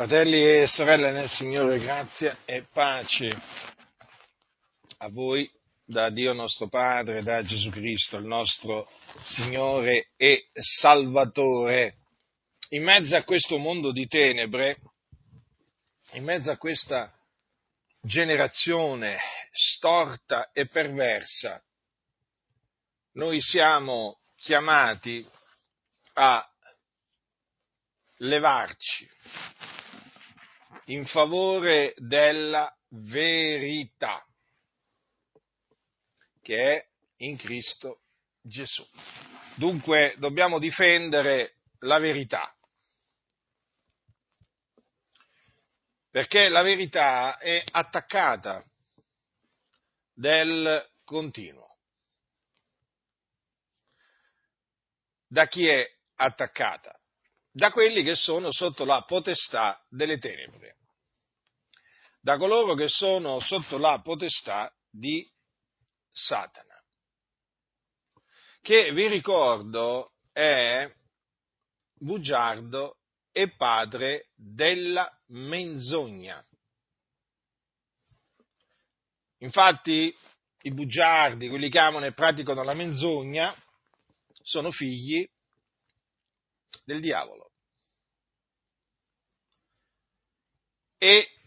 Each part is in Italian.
Fratelli e sorelle nel Signore, grazia e pace a voi da Dio nostro Padre, da Gesù Cristo, il nostro Signore e Salvatore. In mezzo a questo mondo di tenebre, in mezzo a questa generazione storta e perversa, noi siamo chiamati a levarci in favore della verità che è in Cristo Gesù. Dunque dobbiamo difendere la verità, perché la verità è attaccata del continuo. Da chi è attaccata? Da quelli che sono sotto la potestà delle tenebre da coloro che sono sotto la potestà di Satana, che vi ricordo è bugiardo e padre della menzogna. Infatti i bugiardi, quelli che amano e praticano la menzogna, sono figli del diavolo. E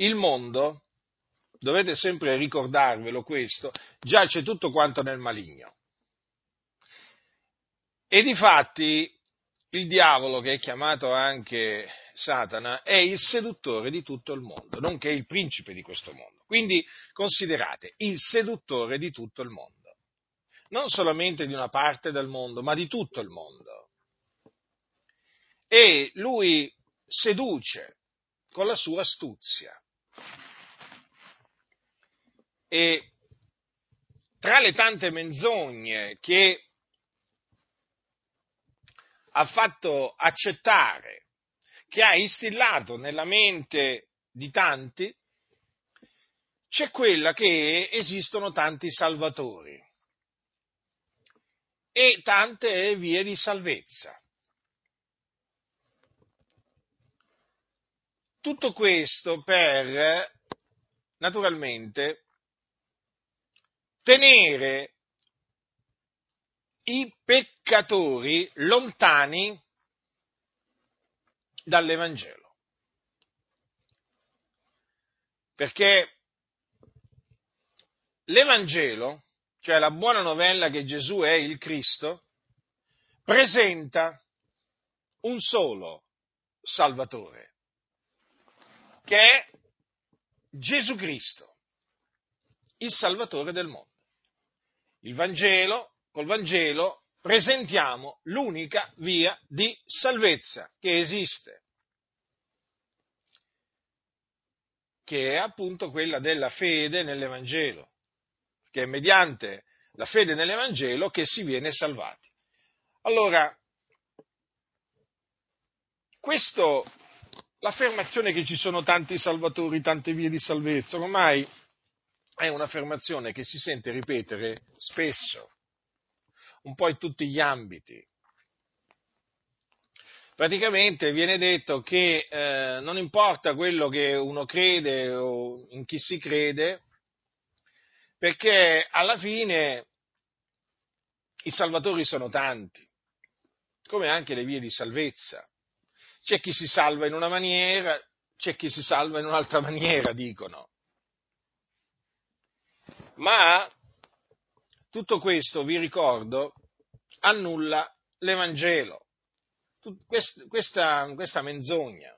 il mondo, dovete sempre ricordarvelo questo, giace tutto quanto nel maligno. E difatti il diavolo, che è chiamato anche Satana, è il seduttore di tutto il mondo, nonché il principe di questo mondo. Quindi considerate il seduttore di tutto il mondo, non solamente di una parte del mondo, ma di tutto il mondo. E lui seduce con la sua astuzia. E tra le tante menzogne che ha fatto accettare, che ha instillato nella mente di tanti, c'è quella che esistono tanti salvatori e tante vie di salvezza. Tutto questo per, naturalmente, tenere i peccatori lontani dall'Evangelo. Perché l'Evangelo, cioè la buona novella che Gesù è il Cristo, presenta un solo Salvatore, che è Gesù Cristo, il Salvatore del mondo il Vangelo, col Vangelo presentiamo l'unica via di salvezza che esiste, che è appunto quella della fede nell'Evangelo, che è mediante la fede nell'Evangelo che si viene salvati. Allora, questo, l'affermazione che ci sono tanti salvatori, tante vie di salvezza, ormai è un'affermazione che si sente ripetere spesso, un po' in tutti gli ambiti. Praticamente viene detto che eh, non importa quello che uno crede o in chi si crede, perché alla fine i salvatori sono tanti, come anche le vie di salvezza. C'è chi si salva in una maniera, c'è chi si salva in un'altra maniera, dicono. Ma tutto questo, vi ricordo, annulla l'Evangelo. Questa, questa menzogna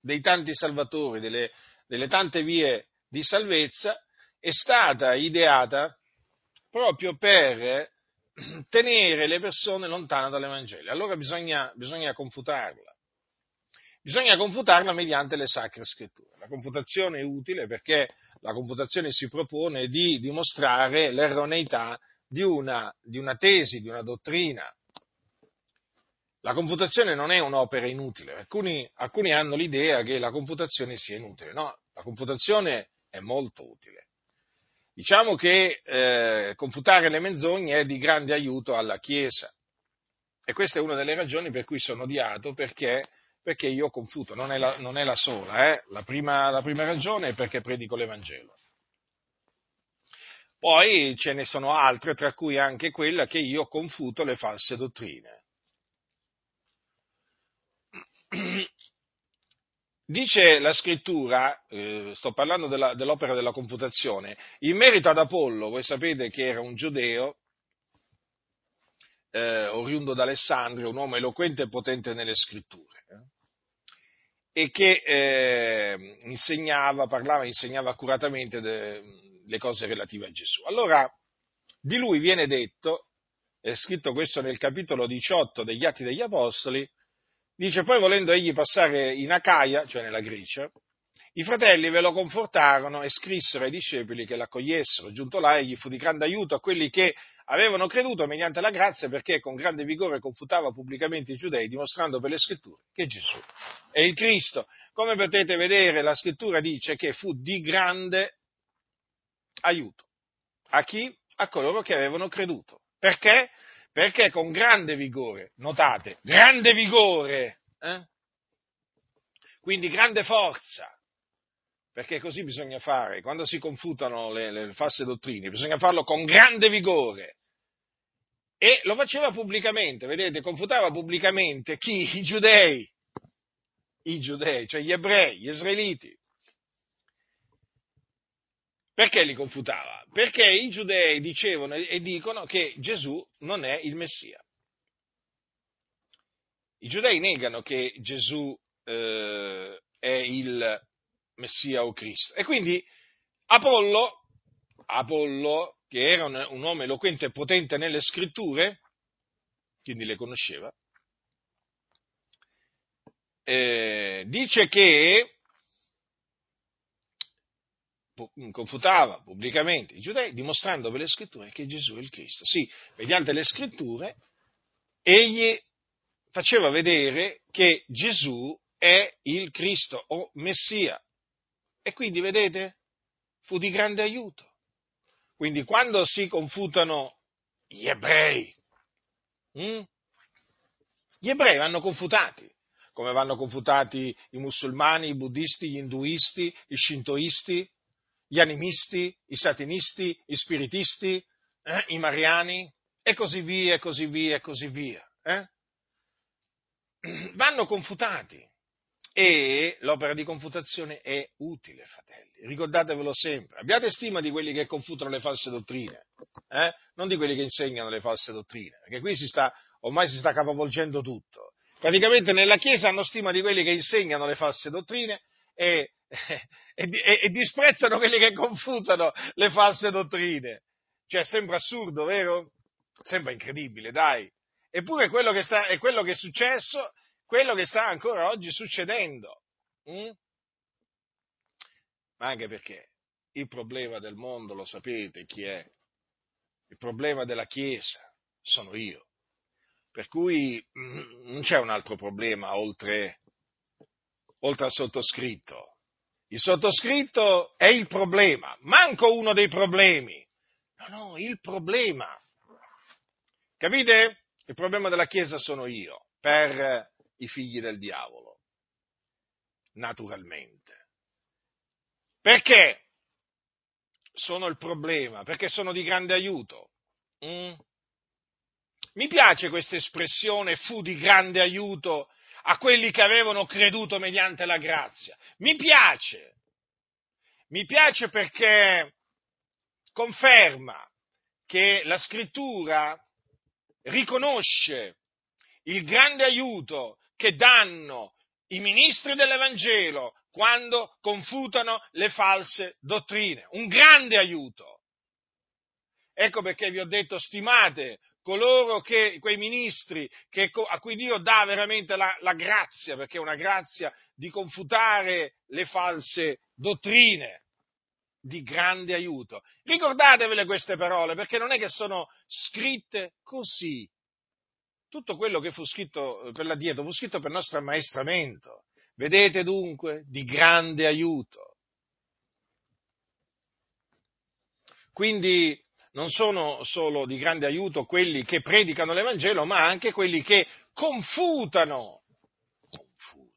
dei tanti salvatori, delle, delle tante vie di salvezza, è stata ideata proprio per tenere le persone lontane dall'Evangelo. Allora bisogna, bisogna confutarla. Bisogna confutarla mediante le sacre scritture. La confutazione è utile perché la confutazione si propone di dimostrare l'erroneità di una, di una tesi, di una dottrina. La confutazione non è un'opera inutile, alcuni, alcuni hanno l'idea che la confutazione sia inutile, no, la confutazione è molto utile. Diciamo che eh, confutare le menzogne è di grande aiuto alla Chiesa E questa è una delle ragioni per cui sono odiato, perché, perché io confuto, non è la, non è la sola, eh? la, prima, la prima ragione è perché predico l'Evangelo. Poi ce ne sono altre, tra cui anche quella che io confuto le false dottrine. Dice la scrittura, eh, sto parlando della, dell'opera della confutazione, in merito ad Apollo, voi sapete che era un giudeo, eh, oriundo d'Alessandria, un uomo eloquente e potente nelle scritture, eh, e che eh, insegnava, parlava e insegnava accuratamente de, le cose relative a Gesù. Allora, di lui viene detto, è scritto questo nel capitolo 18 degli Atti degli Apostoli, Dice poi volendo egli passare in Acaia, cioè nella Grecia, i fratelli ve lo confortarono e scrissero ai discepoli che l'accogliessero. Giunto là egli fu di grande aiuto a quelli che avevano creduto mediante la grazia perché con grande vigore confutava pubblicamente i giudei dimostrando per le scritture che Gesù è il Cristo. Come potete vedere la scrittura dice che fu di grande aiuto. A chi? A coloro che avevano creduto. Perché? perché con grande vigore, notate, grande vigore, eh? quindi grande forza, perché così bisogna fare, quando si confutano le, le false dottrine, bisogna farlo con grande vigore. E lo faceva pubblicamente, vedete, confutava pubblicamente chi? I giudei, i giudei, cioè gli ebrei, gli israeliti. Perché li confutava? Perché i giudei dicevano e dicono che Gesù non è il Messia. I giudei negano che Gesù eh, è il Messia o Cristo. E quindi Apollo, Apollo che era un, un uomo eloquente e potente nelle scritture, quindi le conosceva, eh, dice che confutava pubblicamente i giudei dimostrando per le scritture che Gesù è il Cristo. Sì, mediante le scritture egli faceva vedere che Gesù è il Cristo o Messia. E quindi, vedete, fu di grande aiuto. Quindi quando si confutano gli ebrei, hm? gli ebrei vanno confutati, come vanno confutati i musulmani, i buddisti, gli induisti, i shintoisti, gli animisti, i satinisti, i spiritisti, eh, i mariani, e così via, e così via, e così via. Eh? Vanno confutati. E l'opera di confutazione è utile, fratelli. Ricordatevelo sempre. Abbiate stima di quelli che confutano le false dottrine, eh? non di quelli che insegnano le false dottrine, perché qui si sta, ormai si sta capovolgendo tutto. Praticamente nella Chiesa hanno stima di quelli che insegnano le false dottrine e e, e, e disprezzano quelli che confutano le false dottrine. Cioè, sembra assurdo, vero? Sembra incredibile, dai. Eppure quello che sta, è quello che è successo, quello che sta ancora oggi succedendo. Mm? Ma anche perché il problema del mondo, lo sapete chi è? Il problema della Chiesa sono io. Per cui mm, non c'è un altro problema oltre, oltre al sottoscritto. Il sottoscritto è il problema, manco uno dei problemi. No, no, il problema. Capite? Il problema della Chiesa sono io, per i figli del diavolo. Naturalmente. Perché sono il problema? Perché sono di grande aiuto. Mm? Mi piace questa espressione fu di grande aiuto a quelli che avevano creduto mediante la grazia. Mi piace, mi piace perché conferma che la scrittura riconosce il grande aiuto che danno i ministri dell'Evangelo quando confutano le false dottrine. Un grande aiuto. Ecco perché vi ho detto stimate coloro che, quei ministri che, a cui Dio dà veramente la, la grazia, perché è una grazia di confutare le false dottrine di grande aiuto. Ricordatevele queste parole, perché non è che sono scritte così. Tutto quello che fu scritto eh, per l'addietro fu scritto per nostro ammaestramento. Vedete dunque, di grande aiuto. Quindi non sono solo di grande aiuto quelli che predicano l'Evangelo, ma anche quelli che confutano, confutano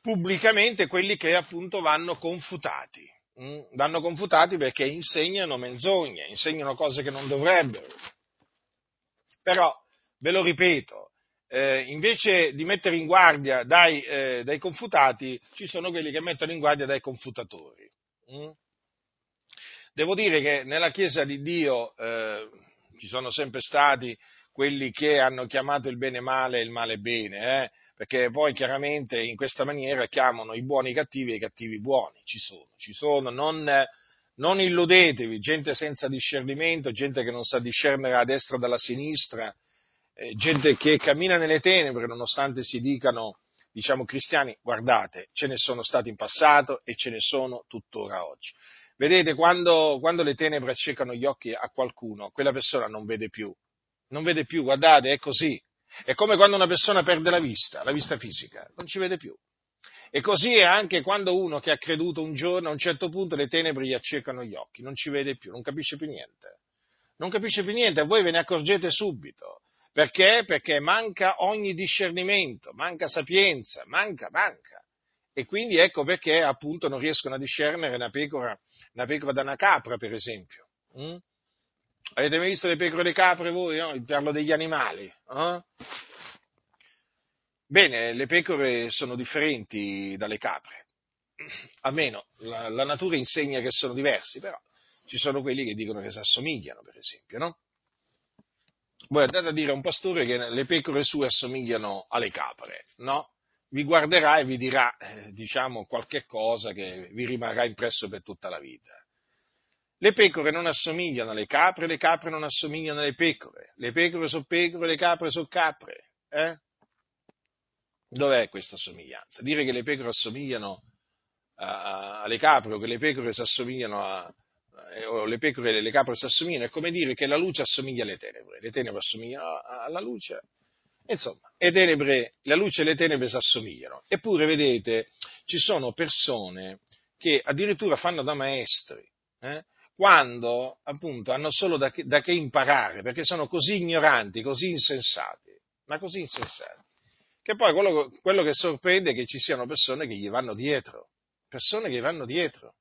pubblicamente quelli che appunto vanno confutati. Mm? Vanno confutati perché insegnano menzogne, insegnano cose che non dovrebbero. Però, ve lo ripeto, eh, invece di mettere in guardia dai, eh, dai, confutati, ci sono quelli che mettono in guardia dai confutatori. Mm? Devo dire che nella Chiesa di Dio eh, ci sono sempre stati quelli che hanno chiamato il bene male e il male bene, eh? perché poi chiaramente in questa maniera chiamano i buoni cattivi e i cattivi buoni, ci sono, ci sono, non, non illudetevi, gente senza discernimento, gente che non sa discernere a destra dalla sinistra, eh, gente che cammina nelle tenebre nonostante si dicano, diciamo, cristiani, guardate, ce ne sono stati in passato e ce ne sono tuttora oggi. Vedete, quando, quando le tenebre accecano gli occhi a qualcuno, quella persona non vede più. Non vede più, guardate, è così. È come quando una persona perde la vista, la vista fisica, non ci vede più. E così è anche quando uno che ha creduto un giorno, a un certo punto le tenebre gli accecano gli occhi, non ci vede più, non capisce più niente. Non capisce più niente, voi ve ne accorgete subito. Perché? Perché manca ogni discernimento, manca sapienza, manca, manca. E quindi ecco perché appunto non riescono a discernere una pecora, una pecora da una capra, per esempio. Mm? Avete mai visto le pecore e le capre voi? No? Parlo degli animali. Eh? Bene, le pecore sono differenti dalle capre. Almeno la, la, natura insegna che sono diversi, però ci sono quelli che dicono che si assomigliano, per esempio, no? Voi andate a dire a un pastore che le pecore sue assomigliano alle capre, no? vi guarderà e vi dirà, eh, diciamo, qualche cosa che vi rimarrà impresso per tutta la vita. Le pecore non assomigliano alle capre, le capre non assomigliano alle pecore, le pecore sono pecore, le capre sono capre. Eh? Dov'è questa somiglianza? Dire che le pecore assomigliano a, alle capre o che le pecore si assomigliano a, eh, o le pecore e le capre si assomigliano è come dire che la luce assomiglia alle tenebre, le tenebre assomigliano alla luce Insomma, tenebre, la luce e le tenebre si assomigliano. Eppure, vedete, ci sono persone che addirittura fanno da maestri, eh, quando appunto hanno solo da che, da che, imparare, perché sono così ignoranti, così insensati, ma così insensati, che poi quello, quello che sorprende è che ci siano persone che gli vanno dietro, persone che gli vanno dietro,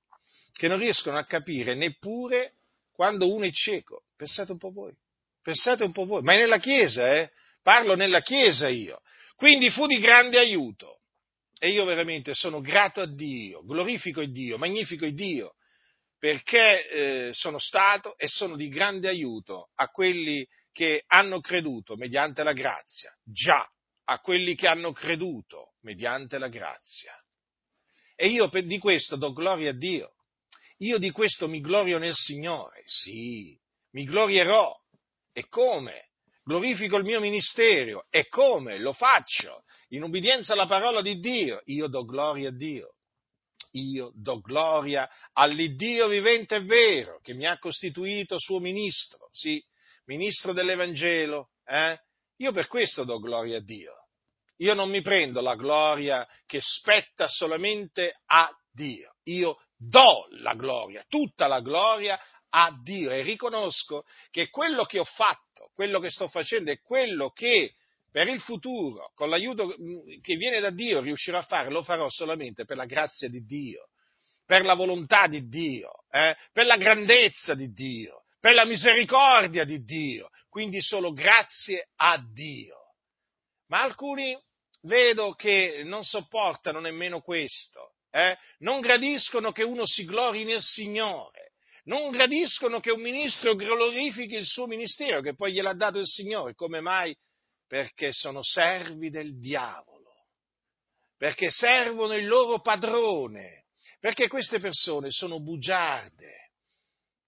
che non riescono a capire neppure quando uno è cieco. Pensate un po' voi, pensate un po' voi, ma è nella Chiesa, eh? parlo nella Chiesa io. Quindi fu di grande aiuto. E io veramente sono grato a Dio, glorifico il Dio, magnifico il Dio, perché eh, sono stato e sono di grande aiuto a quelli che hanno creduto mediante la grazia, già a quelli che hanno creduto mediante la grazia. E io di questo do gloria a Dio. Io di questo mi glorio nel Signore, sì, mi glorierò. E come? glorifico il mio ministero e come lo faccio? In ubbidienza alla parola di Dio, io do gloria a Dio. Io do gloria all'Iddio vivente e vero che mi ha costituito suo ministro, sì, ministro dell'Evangelo. Eh? Io per questo do gloria a Dio. Io non mi prendo la gloria che spetta solamente a Dio. Io do la gloria, tutta la gloria a Dio e riconosco che quello che ho fatto, quello che sto facendo è quello che per il futuro, con l'aiuto mm, che viene da Dio, riuscirò a fare, lo farò solamente per la grazia di Dio, per la volontà di Dio, eh, per la grandezza di Dio, per la misericordia di Dio, quindi solo grazie a Dio. Ma alcuni vedo che non sopportano nemmeno questo, eh? non gradiscono che uno si glori nel Signore non gradiscono che un ministro glorifichi il suo ministero che poi gliel'ha dato il Signore. Come mai? Perché sono servi del diavolo, perché servono il loro padrone, perché queste persone sono bugiarde,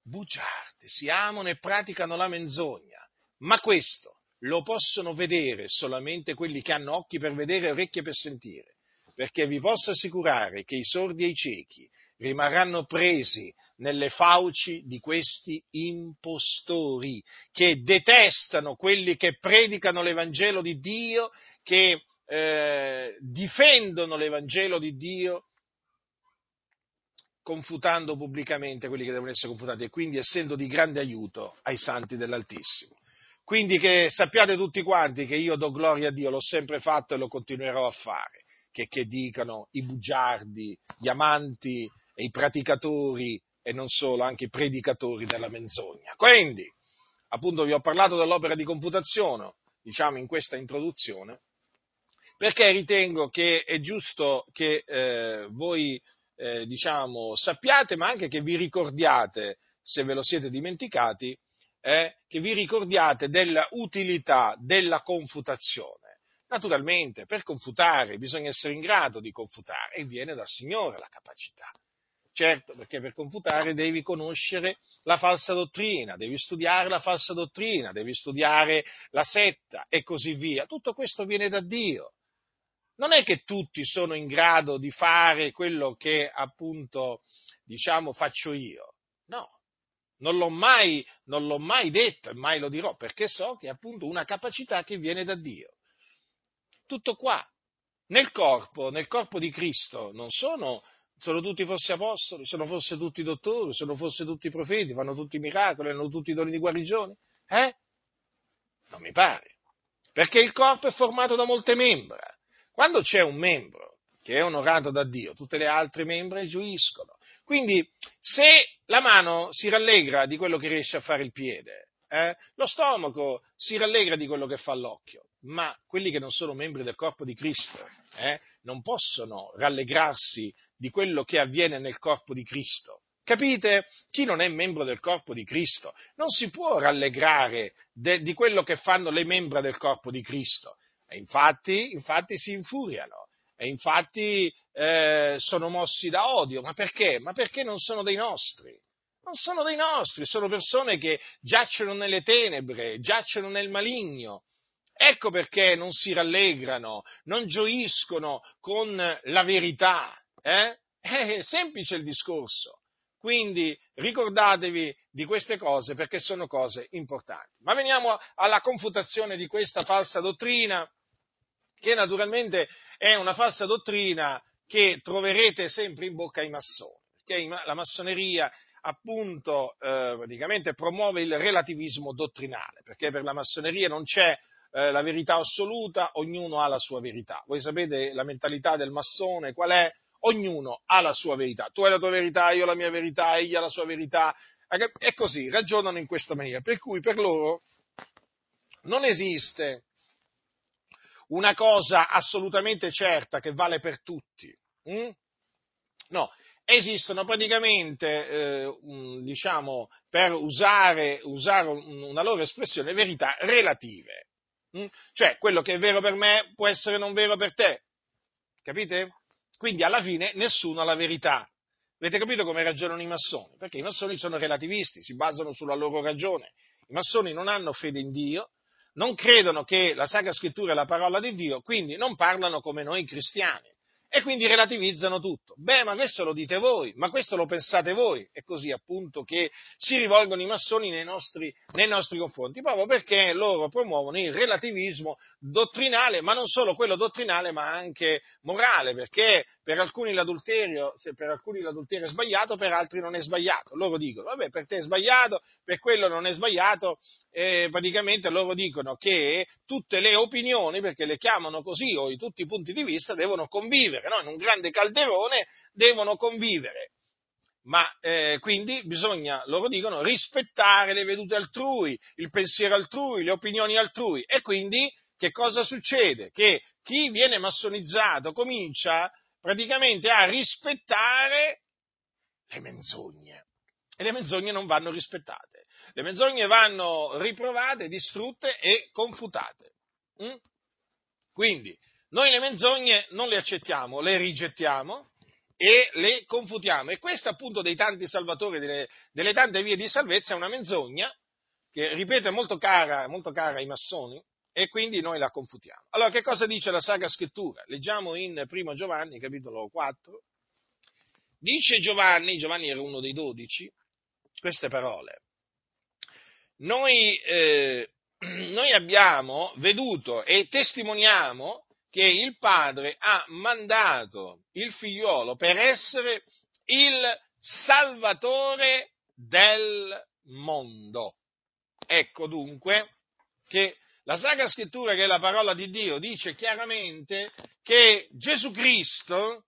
bugiarde, si amano e praticano la menzogna, ma questo lo possono vedere solamente quelli che hanno occhi per vedere e orecchie per sentire, perché vi posso assicurare che i sordi e i ciechi rimarranno presi nelle fauci di questi impostori che detestano quelli che predicano l'Evangelo di Dio, che eh, difendono l'Evangelo di Dio confutando pubblicamente quelli che devono essere confutati e quindi essendo di grande aiuto ai santi dell'Altissimo. Quindi che sappiate tutti quanti che io do gloria a Dio, l'ho sempre fatto e lo continuerò a fare, che, che dicano i bugiardi, gli amanti e i praticatori e non solo, anche i predicatori della menzogna. Quindi, appunto vi ho parlato dell'opera di computazione, diciamo in questa introduzione, perché ritengo che è giusto che eh, voi eh, diciamo, sappiate, ma anche che vi ricordiate, se ve lo siete dimenticati, eh, che vi ricordiate della utilità della confutazione. Naturalmente, per confutare bisogna essere in grado di confutare e viene dal Signore la capacità. Certo, perché per confutare devi conoscere la falsa dottrina, devi studiare la falsa dottrina, devi studiare la setta e così via. Tutto questo viene da Dio. Non è che tutti sono in grado di fare quello che appunto, diciamo, faccio io. No, non l'ho mai, non l'ho mai detto e mai lo dirò, perché so che è appunto una capacità che viene da Dio. Tutto qua. Nel corpo, nel corpo di Cristo, non sono sono tutti forse apostoli, sono forse tutti dottori, sono forse tutti profeti, fanno tutti miracoli, hanno tutti i doni di guarigione? Eh? Non mi pare. Perché il corpo è formato da molte membra. Quando c'è un membro che è onorato da Dio, tutte le altre membra gioiscono. Quindi, se la mano si rallegra di quello che riesce a fare il piede, eh, lo stomaco si rallegra di quello che fa l'occhio, ma quelli che non sono membri del corpo di Cristo eh, non possono rallegrarsi di quello che avviene nel corpo di Cristo. Capite? Chi non è membro del corpo di Cristo non si può rallegrare de, di quello che fanno le membra del corpo di Cristo. E infatti, infatti si infuriano e infatti eh, sono mossi da odio. Ma perché? Ma perché non sono dei nostri? Non sono dei nostri, sono persone che giacciono nelle tenebre, giacciono nel maligno. Ecco perché non si rallegrano, non gioiscono con la verità. Eh? È semplice il discorso. Quindi ricordatevi di queste cose perché sono cose importanti. Ma veniamo alla confutazione di questa falsa dottrina, che naturalmente è una falsa dottrina che troverete sempre in bocca ai massoni, perché la massoneria appunto eh, praticamente promuove il relativismo dottrinale, perché per la massoneria non c'è eh, la verità assoluta, ognuno ha la sua verità. Voi sapete la mentalità del massone qual è? Ognuno ha la sua verità. Tu hai la tua verità, io la mia verità, egli ha la sua verità. E così ragionano in questa maniera. Per cui per loro non esiste una cosa assolutamente certa che vale per tutti. Mm? No, esistono praticamente, eh, diciamo, per usare, usare, una loro espressione, verità relative. Mm? Cioè, quello che è vero per me può essere non vero per te. Capite? Quindi alla fine nessuno ha la verità. Avete capito come ragionano i massoni? Perché i massoni sono relativisti, si basano sulla loro ragione. I massoni non hanno fede in Dio, non credono che la Sacra Scrittura è la parola di Dio, quindi non parlano come noi cristiani e quindi relativizzano tutto. Beh, ma questo lo dite voi, ma questo lo pensate voi. È così appunto che si rivolgono i massoni nei nostri, nei nostri confronti, proprio perché loro promuovono il relativismo dottrinale, ma non solo quello dottrinale, ma anche morale, perché per alcuni l'adulterio, per alcuni l'adulterio è sbagliato, per altri non è sbagliato. Loro dicono, vabbè, per te è sbagliato, per quello non è sbagliato, e praticamente loro dicono che tutte le opinioni, perché le chiamano così, o tutti i punti di vista, devono convivere, no? in un grande calderone devono convivere. Ma eh, quindi bisogna, loro dicono, rispettare le vedute altrui, il pensiero altrui, le opinioni altrui. E quindi che cosa succede? Che chi viene massonizzato comincia praticamente a rispettare le menzogne. E le menzogne non vanno rispettate. Le menzogne vanno riprovate, distrutte e confutate. Mm? Quindi, noi le menzogne non le accettiamo, le rigettiamo e le confutiamo. E questa appunto dei tanti salvatori, delle, delle tante vie di salvezza, è una menzogna che, ripeto, è molto cara, molto cara ai massoni, e quindi noi la confutiamo. Allora, che cosa dice la Sacra Scrittura? Leggiamo in 1 Giovanni, capitolo 4. Dice Giovanni, Giovanni era uno dei dodici, queste parole. Noi, eh, noi abbiamo veduto e testimoniamo che il Padre ha mandato il figliolo per essere il Salvatore del mondo. Ecco dunque che la Sacra Scrittura, che è la parola di Dio, dice chiaramente che Gesù Cristo,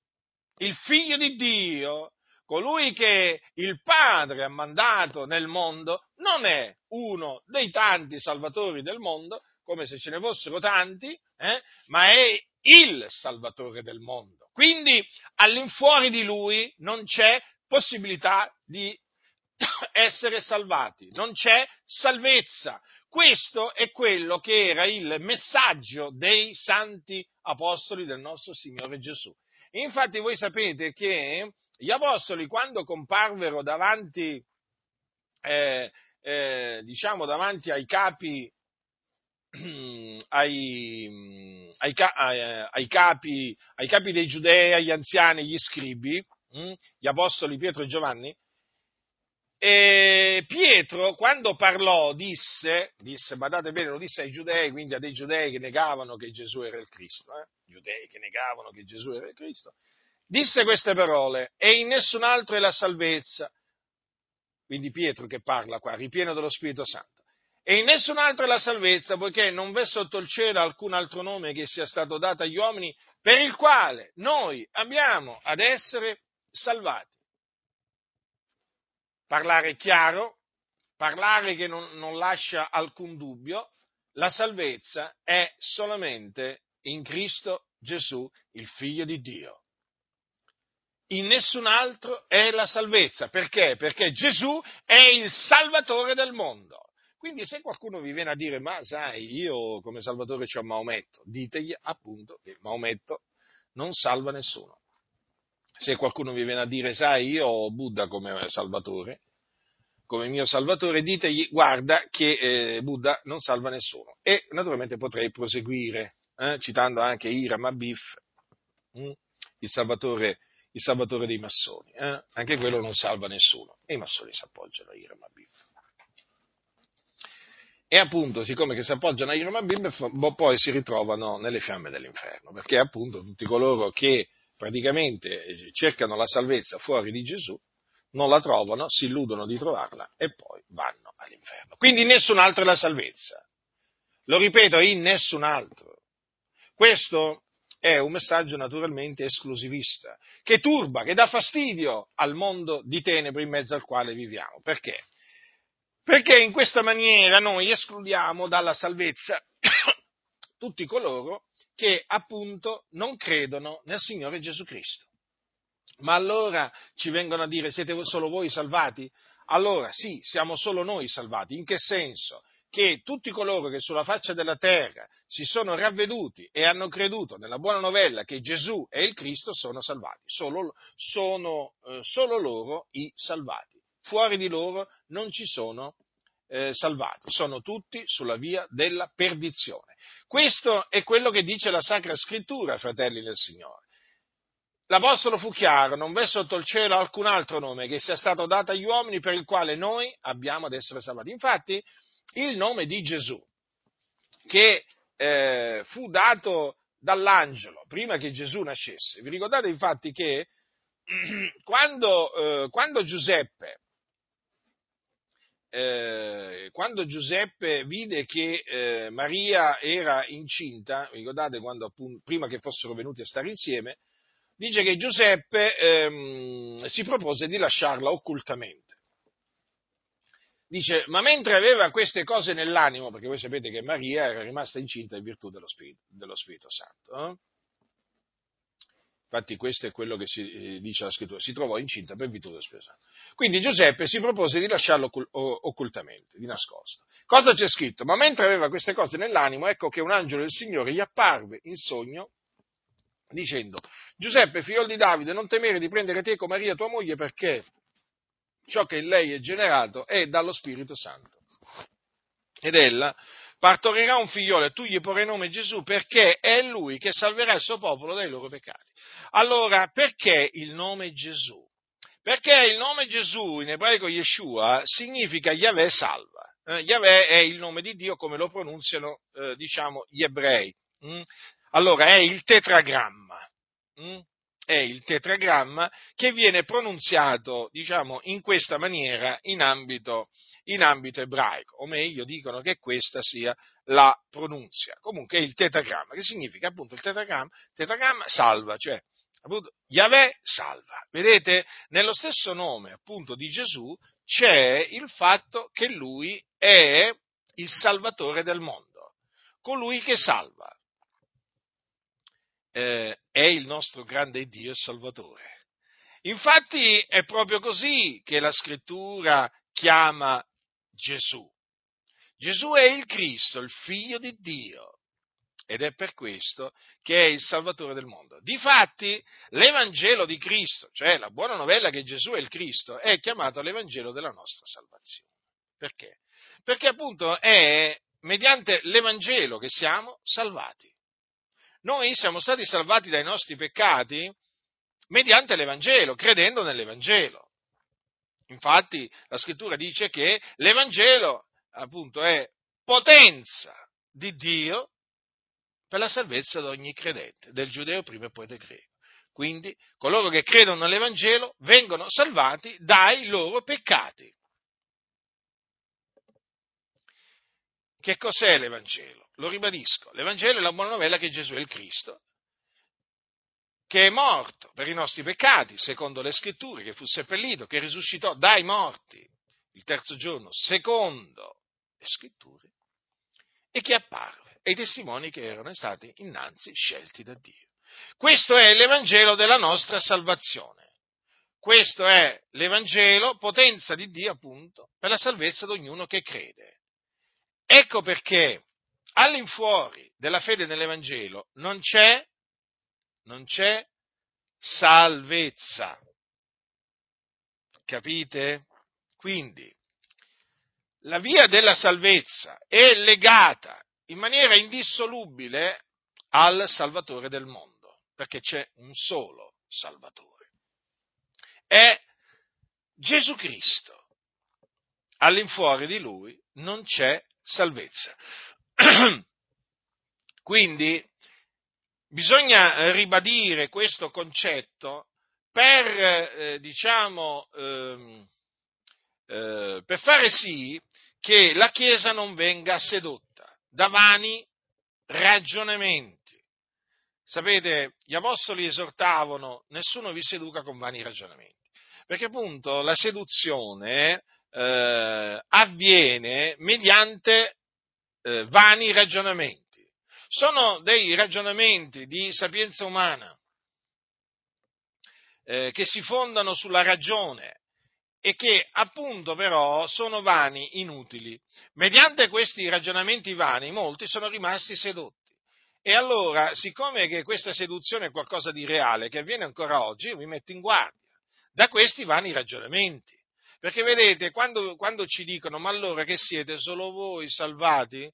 il Figlio di Dio, colui che il Padre ha mandato nel mondo, non è uno dei tanti salvatori del mondo, come se ce ne fossero tanti, eh, ma è il Salvatore del mondo. Quindi all'infuori di lui non c'è possibilità di essere salvati, non c'è salvezza. Questo è quello che era il messaggio dei santi apostoli del nostro Signore Gesù. Infatti voi sapete che gli apostoli quando comparvero davanti, eh, eh, diciamo, davanti ai capi ai, ai, ai, capi, ai, capi, dei giudei, agli anziani, agli scribi, hm, gli apostoli Pietro e Giovanni, e Pietro, quando parlò, disse, disse, badate bene, lo disse ai giudei, quindi a dei giudei che negavano che Gesù era il Cristo, eh? giudei che negavano che Gesù era il Cristo, disse queste parole, e in nessun altro è la salvezza. Quindi Pietro che parla qua, ripieno dello Spirito Santo. E in nessun altro è la salvezza, poiché non v'è sotto il cielo alcun altro nome che sia stato dato agli uomini per il quale noi abbiamo ad essere salvati parlare chiaro, parlare che non, non lascia alcun dubbio, la salvezza è solamente in Cristo Gesù, il Figlio di Dio. In nessun altro è la salvezza. Perché? Perché Gesù è il Salvatore del mondo. Quindi se qualcuno vi viene a dire, ma sai, io come Salvatore c'ho Maometto, ditegli appunto che Maometto non salva nessuno se qualcuno vi viene a dire, sai, io ho Buddha come Salvatore, come mio Salvatore, ditegli, guarda che eh, Buddha non salva nessuno. E naturalmente potrei proseguire, eh, citando anche Hiram Abif, hm, il, salvatore, il, salvatore, dei massoni. Eh? Anche quello non salva nessuno. E i massoni si appoggiano a Hiram Abif. E appunto, siccome che si appoggiano a Hiram Abif, poi si ritrovano nelle fiamme dell'inferno, perché appunto tutti coloro che praticamente eh, cercano la salvezza fuori di Gesù, non la trovano, si illudono di trovarla e poi vanno all'inferno. Quindi nessun altro è la salvezza. Lo ripeto, in nessun altro. Questo è un messaggio naturalmente esclusivista, che turba, che dà fastidio al mondo di tenebre in mezzo al quale viviamo. Perché? Perché in questa maniera noi escludiamo dalla salvezza tutti coloro che appunto non credono nel Signore Gesù Cristo. Ma allora ci vengono a dire siete solo voi salvati? Allora sì, siamo solo noi salvati. In che senso? Che tutti coloro che sulla faccia della terra si sono ravveduti e hanno creduto nella buona novella che Gesù è il Cristo sono salvati. Solo, sono eh, solo loro i salvati. Fuori di loro non ci sono eh, salvati, sono tutti sulla via della perdizione. Questo è quello che dice la Sacra Scrittura, fratelli del Signore. L'Apostolo fu chiaro, non v'è sotto il cielo alcun altro nome che sia stato dato agli uomini per il quale noi abbiamo ad essere salvati. Infatti, il nome di Gesù, che eh, fu dato dall'angelo prima che Gesù nascesse, vi ricordate infatti che quando, eh, quando Giuseppe eh, quando Giuseppe vide che eh, Maria era incinta, ricordate quando appunto, prima che fossero venuti a stare insieme, dice che Giuseppe ehm, si propose di lasciarla occultamente. Dice, ma mentre aveva queste cose nell'animo, perché voi sapete che Maria era rimasta incinta in virtù dello Spirito, dello Spirito Santo, eh? Infatti questo è quello che si eh, dice la scrittura, si trovò incinta per virtù dello. Quindi Giuseppe si propose di lasciarlo occultamente, di nascosto. Cosa c'è scritto? Ma mentre aveva queste cose nell'animo, ecco che un angelo del Signore gli apparve in sogno dicendo, Giuseppe, figlio di Davide, non temere di prendere teco Maria tua moglie perché ciò che in lei è generato è dallo Spirito Santo. Ed ella partorirà un figliolo e tu gli porrai nome Gesù perché è lui che salverà il suo popolo dai loro peccati. Allora, perché il nome Gesù? Perché il nome Gesù in ebraico Yeshua significa Yahweh salva. Eh, Yahweh è il nome di Dio come lo pronunziano, eh, diciamo, gli ebrei. Mm? Allora, è il tetragramma. Mm? è il tetragramma che viene pronunziato, diciamo, in questa maniera in ambito, in ambito ebraico, o meglio dicono che questa sia la pronunzia. Comunque è il tetragramma, che significa appunto il tetragramma, tetragramma salva, cioè appunto Yahweh salva. Vedete, nello stesso nome appunto di Gesù c'è il fatto che lui è il salvatore del mondo, colui che salva. Eh, è il nostro grande Dio e Salvatore. Infatti è proprio così che la scrittura chiama Gesù. Gesù è il Cristo, il figlio di Dio. Ed è per questo che è il Salvatore del mondo. Difatti, l'Evangelo di Cristo, cioè la buona novella che Gesù è il Cristo, è chiamato l'Evangelo della nostra salvazione. Perché? Perché appunto è mediante l'Evangelo che siamo salvati. Noi siamo stati salvati dai nostri peccati mediante l'Evangelo, credendo nell'Evangelo. Infatti la scrittura dice che l'Evangelo appunto è potenza di Dio per la salvezza di ogni credente, del giudeo prima e poi del greco. Quindi coloro che credono nell'Evangelo vengono salvati dai loro peccati. Che cos'è l'Evangelo? Lo ribadisco, l'Evangelo è la buona novella che Gesù è il Cristo, che è morto per i nostri peccati, secondo le scritture, che fu seppellito, che risuscitò dai morti il terzo giorno, secondo le scritture, e che apparve ai testimoni che erano stati innanzi scelti da Dio. Questo è l'Evangelo della nostra salvazione. Questo è l'Evangelo, potenza di Dio appunto, per la salvezza di ognuno che crede. Ecco perché all'infuori della fede nell'Evangelo non c'è non c'è salvezza. Capite? Quindi, la via della salvezza è legata in maniera indissolubile al Salvatore del mondo, perché c'è un solo Salvatore. È Gesù Cristo. All'infuori di lui non c'è salvezza. Quindi bisogna eh, ribadire questo concetto per, eh, diciamo, ehm, eh, per fare sì che la Chiesa non venga sedotta da vani ragionamenti. Sapete, gli apostoli esortavano, nessuno vi seduca con vani ragionamenti, perché appunto la seduzione eh, avviene mediante eh, vani ragionamenti sono dei ragionamenti di sapienza umana eh, che si fondano sulla ragione e che appunto però sono vani, inutili. Mediante questi ragionamenti vani molti sono rimasti sedotti. E allora, siccome che questa seduzione è qualcosa di reale, che avviene ancora oggi, io vi metto in guardia da questi vani ragionamenti. Perché vedete, quando, quando ci dicono, ma allora che siete solo voi salvati?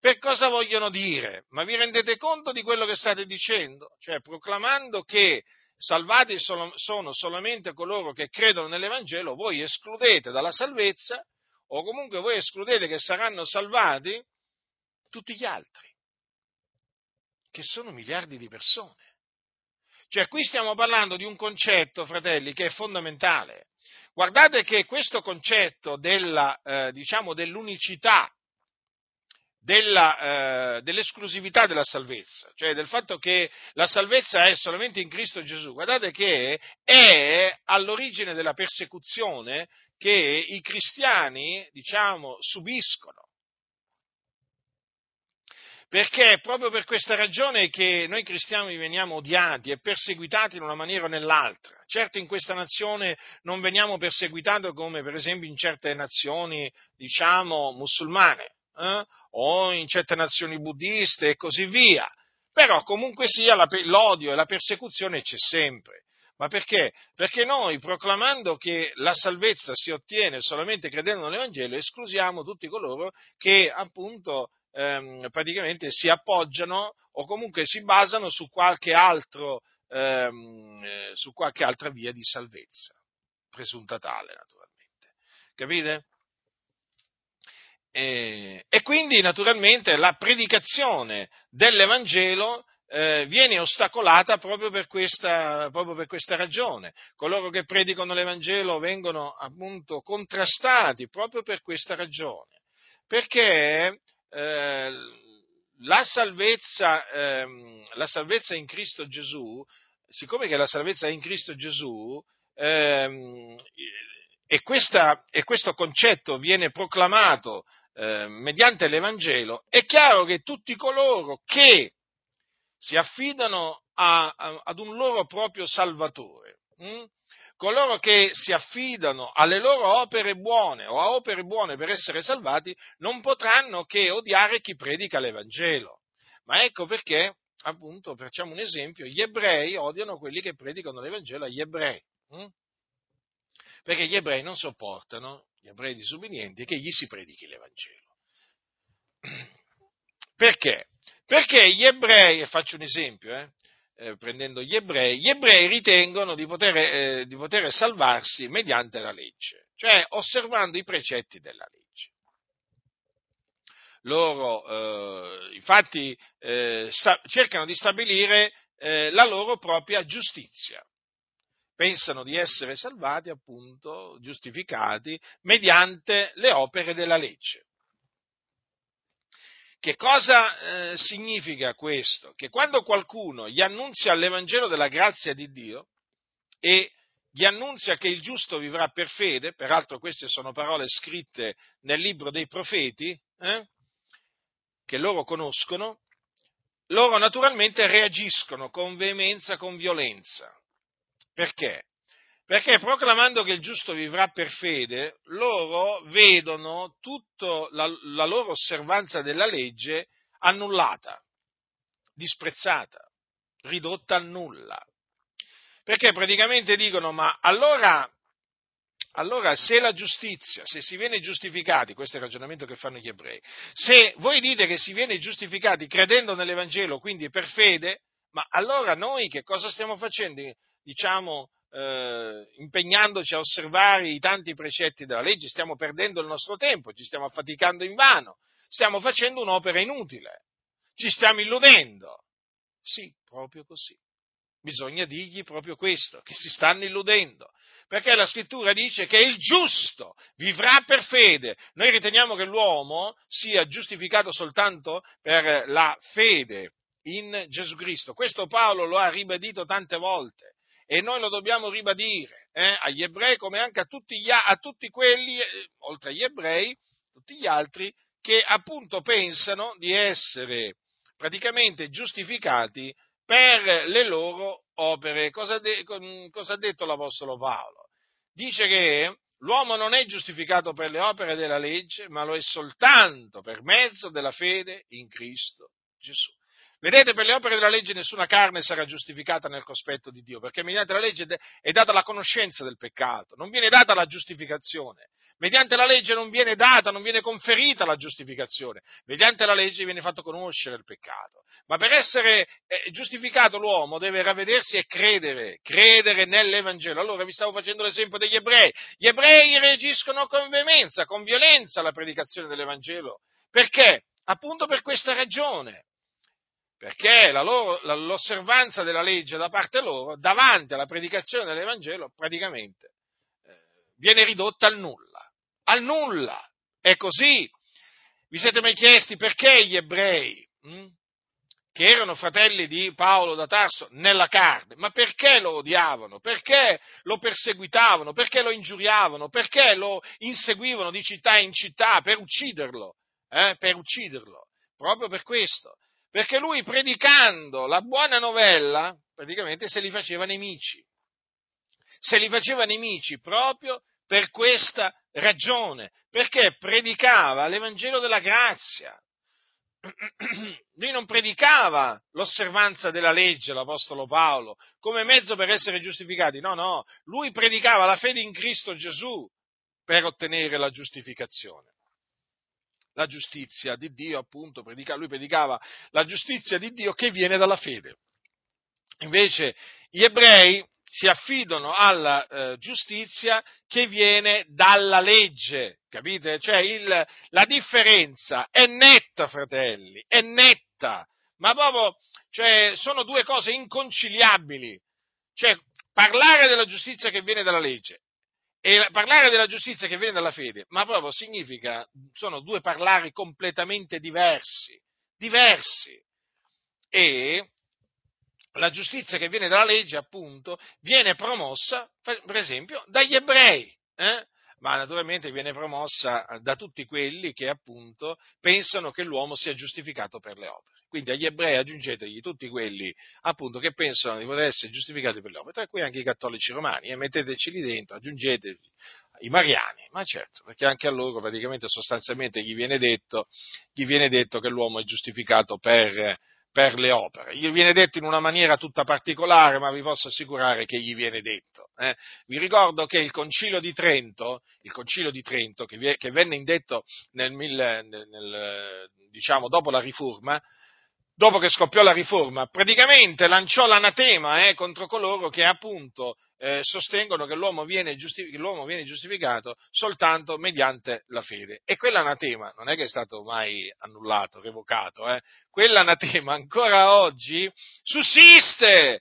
Per cosa vogliono dire? Ma vi rendete conto di quello che state dicendo? Cioè, proclamando che salvati sono solamente coloro che credono nell'Evangelo, voi escludete dalla salvezza, o comunque voi escludete che saranno salvati tutti gli altri, che sono miliardi di persone. Cioè, qui stiamo parlando di un concetto, fratelli, che è fondamentale. Guardate che questo concetto della, eh, diciamo, dell'unicità della, eh, dell'esclusività della salvezza, cioè del fatto che la salvezza è solamente in Cristo Gesù, guardate che è all'origine della persecuzione che i cristiani, diciamo, subiscono. Perché è proprio per questa ragione che noi cristiani veniamo odiati e perseguitati in una maniera o nell'altra. Certo in questa nazione non veniamo perseguitati come per esempio in certe nazioni, diciamo, musulmane, eh? o in certe nazioni buddiste e così via. Però comunque sia l'odio e la persecuzione c'è sempre. Ma perché? Perché noi proclamando che la salvezza si ottiene solamente credendo nell'Evangelo, esclusiamo tutti coloro che appunto ehm, praticamente si appoggiano o comunque si basano su qualche, altro, ehm, eh, su qualche altra via di salvezza, presunta tale naturalmente. Capite? E, e quindi naturalmente la predicazione dell'Evangelo eh, viene ostacolata proprio per, questa, proprio per questa ragione. Coloro che predicano l'Evangelo vengono appunto contrastati proprio per questa ragione. Perché eh, la, salvezza, ehm, la salvezza in Cristo Gesù, siccome che la salvezza è in Cristo Gesù, ehm, e, questa, e, questo concetto viene proclamato eh, mediante l'Evangelo, è chiaro che tutti coloro che si affidano a, a, ad un loro proprio Salvatore, hm? coloro che si affidano alle loro opere buone o a opere buone per essere salvati, non potranno che odiare chi predica l'Evangelo. Ma ecco perché, appunto, facciamo un esempio, gli ebrei odiano quelli che predicano l'Evangelo agli ebrei. Hm? Perché gli ebrei non sopportano, gli ebrei disubbidienti, che gli si predichi l'Evangelo. Perché? Perché gli ebrei, e faccio un esempio, eh, eh, prendendo gli ebrei, gli ebrei ritengono di poter, eh, di poter salvarsi mediante la legge, cioè osservando i precetti della legge. Loro eh, infatti eh, sta, cercano di stabilire eh, la loro propria giustizia. Pensano di essere salvati, appunto, giustificati, mediante le opere della legge. Che cosa eh, significa questo? Che quando qualcuno gli annunzia l'Evangelo della grazia di Dio e gli annunzia che il giusto vivrà per fede, peraltro queste sono parole scritte nel libro dei profeti, eh, che loro conoscono, loro naturalmente reagiscono con veemenza, con violenza. Perché? Perché proclamando che il giusto vivrà per fede, loro vedono tutta la, la loro osservanza della legge annullata, disprezzata, ridotta a nulla. Perché praticamente dicono, ma allora, allora se la giustizia, se si viene giustificati, questo è il ragionamento che fanno gli ebrei, se voi dite che si viene giustificati credendo nell'Evangelo, quindi per fede, ma allora noi che cosa stiamo facendo? Diciamo, eh, impegnandoci a osservare i tanti precetti della legge, stiamo perdendo il nostro tempo, ci stiamo affaticando in vano, stiamo facendo un'opera inutile, ci stiamo illudendo. Sì, proprio così. Bisogna dirgli proprio questo, che si stanno illudendo, perché la scrittura dice che il giusto vivrà per fede. Noi riteniamo che l'uomo sia giustificato soltanto per la fede in Gesù Cristo. Questo Paolo lo ha ribadito tante volte e noi lo dobbiamo ribadire eh, agli ebrei come anche a tutti, gli, a tutti quelli, eh, oltre agli ebrei, tutti gli altri, che appunto pensano di essere praticamente giustificati per le loro opere. Cosa, de, cosa ha detto l'Apostolo Paolo? Dice che l'uomo non è giustificato per le opere della legge, ma lo è soltanto per mezzo della fede in Cristo Gesù. Vedete, per le opere della legge nessuna carne sarà giustificata nel cospetto di Dio, perché mediante la legge è data la conoscenza del peccato, non viene data la giustificazione. Mediante la legge non viene data, non viene conferita la giustificazione. Mediante la legge viene fatto conoscere il peccato. Ma per essere eh, giustificato l'uomo deve ravvedersi e credere, credere nell'Evangelo. Allora vi stavo facendo l'esempio degli ebrei. Gli ebrei reagiscono con veemenza, con violenza alla predicazione dell'Evangelo. Perché? Appunto per questa ragione perché la loro, la, l'osservanza della legge da parte loro, davanti alla predicazione dell'Evangelo, praticamente eh, viene ridotta al nulla. Al nulla! È così. Vi siete mai chiesti perché gli ebrei, hm, che erano fratelli di Paolo da Tarso nella carne, ma perché lo odiavano? Perché lo perseguitavano? Perché lo ingiuriavano? Perché lo inseguivano di città in città per ucciderlo? Eh, per ucciderlo. Proprio per questo perché lui predicando la buona novella praticamente se li faceva nemici. Se li faceva nemici proprio per questa ragione, perché predicava l'Evangelo della grazia. Lui non predicava l'osservanza della legge, l'Apostolo Paolo, come mezzo per essere giustificati, no, no, lui predicava la fede in Cristo Gesù per ottenere la giustificazione la giustizia di Dio, appunto, predica, lui predicava la giustizia di Dio che viene dalla fede. Invece gli ebrei si affidano alla eh, giustizia che viene dalla legge, capite? Cioè il, la differenza è netta, fratelli, è netta, ma proprio, cioè, sono due cose inconciliabili. Cioè, parlare della giustizia che viene dalla legge e parlare della giustizia che viene dalla fede, ma proprio significa, sono due parlari completamente diversi, diversi. E la giustizia che viene dalla legge, appunto, viene promossa, per esempio, dagli ebrei. Eh? Ma naturalmente viene promossa da tutti quelli che appunto pensano che l'uomo sia giustificato per le opere. Quindi agli ebrei aggiungetegli tutti quelli appunto che pensano di poter essere giustificati per le opere, tra cui anche i cattolici romani, e metteteci lì dentro, aggiungetevi i mariani, ma certo, perché anche a loro praticamente sostanzialmente gli viene detto, gli viene detto che l'uomo è giustificato per, per le opere. Gli viene detto in una maniera tutta particolare, ma vi posso assicurare che gli viene detto. Eh. Vi ricordo che il Concilio di Trento, il Concilio di Trento che, vi, che venne indetto nel, nel, nel, diciamo, dopo la Riforma, dopo che scoppiò la riforma, praticamente lanciò l'anatema eh, contro coloro che appunto eh, sostengono che l'uomo, giustific- che l'uomo, viene giustificato soltanto mediante la fede. E quell'anatema non è che è stato mai annullato, revocato, eh? quell'anatema ancora oggi sussiste.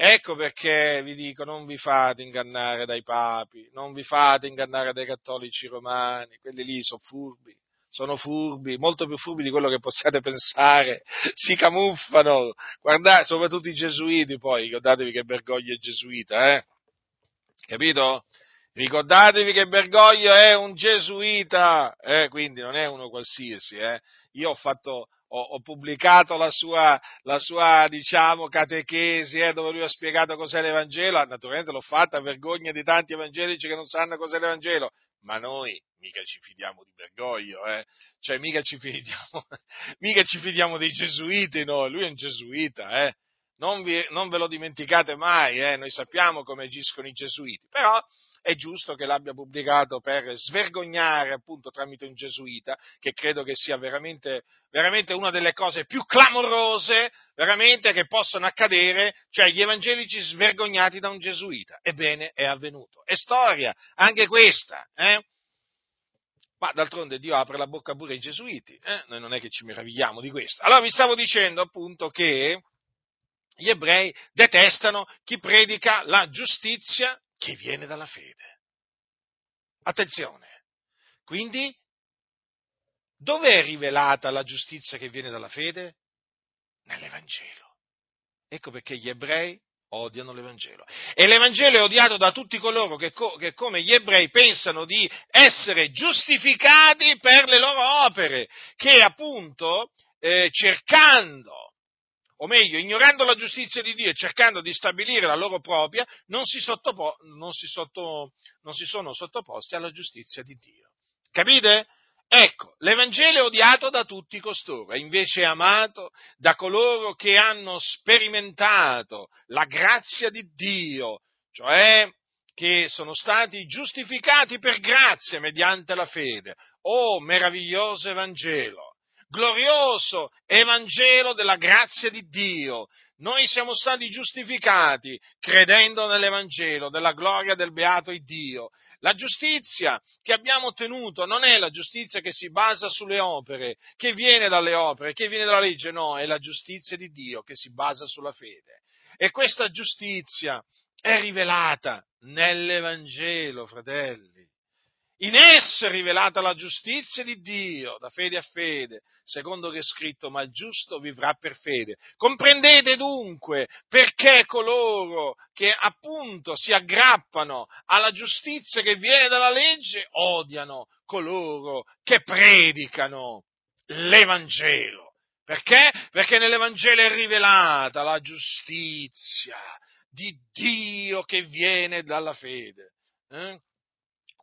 Ecco perché vi dico, non vi fate ingannare dai papi, non vi fate ingannare dai cattolici romani, quelli lì sono furbi, sono furbi, molto più furbi di quello che possiate pensare, si camuffano, guardate, soprattutto i gesuiti poi, ricordatevi che Bergoglio è gesuita, eh? Capito? Ricordatevi che Bergoglio è un gesuita, eh? quindi non è uno qualsiasi, eh? Io ho fatto, ho, ho, pubblicato la sua, la sua diciamo, catechesi, eh, dove lui ha spiegato cos'è l'Evangelo, naturalmente l'ho fatta a vergogna di tanti evangelici che non sanno cos'è l'Evangelo, ma noi mica ci fidiamo di Bergoglio, eh? cioè mica ci fidiamo, mica ci fidiamo dei gesuiti noi, lui è un gesuita, eh? non, vi, non, ve lo dimenticate mai, eh? noi sappiamo come agiscono i gesuiti, però è giusto che l'abbia pubblicato per svergognare appunto tramite un gesuita, che credo che sia veramente, veramente una delle cose più clamorose veramente che possono accadere, cioè gli evangelici svergognati da un gesuita. Ebbene, è avvenuto. È storia, anche questa, eh? Ma d'altronde Dio apre la bocca pure ai gesuiti, eh? noi non è che ci meravigliamo di questo. Allora vi stavo dicendo appunto che gli ebrei detestano chi predica la giustizia che viene dalla fede. Attenzione. Quindi, dove è rivelata la giustizia che viene dalla fede? Nell'Evangelo. Ecco perché gli ebrei odiano l'Evangelo. E l'Evangelo è odiato da tutti coloro che, co- che, come gli ebrei pensano di essere giustificati per le loro opere, che appunto eh, cercando o meglio, ignorando la giustizia di Dio e cercando di stabilire la loro propria, non si, sottopo- non si, sotto- non si sono sottoposti alla giustizia di Dio. Capite? Ecco, l'Evangelo è odiato da tutti costoro, è invece amato da coloro che hanno sperimentato la grazia di Dio, cioè che sono stati giustificati per grazia mediante la fede. Oh, meraviglioso Evangelo! Glorioso Evangelo della grazia di Dio. Noi siamo stati giustificati credendo nell'Evangelo della gloria del beato Dio. La giustizia che abbiamo ottenuto non è la giustizia che si basa sulle opere, che viene dalle opere, che viene dalla legge, no, è la giustizia di Dio che si basa sulla fede. E questa giustizia è rivelata nell'Evangelo, fratelli. In esso è rivelata la giustizia di Dio, da fede a fede, secondo che è scritto, ma il giusto vivrà per fede. Comprendete dunque perché coloro che appunto si aggrappano alla giustizia che viene dalla legge odiano coloro che predicano l'Evangelo. Perché? Perché nell'Evangelo è rivelata la giustizia di Dio che viene dalla fede. Eh?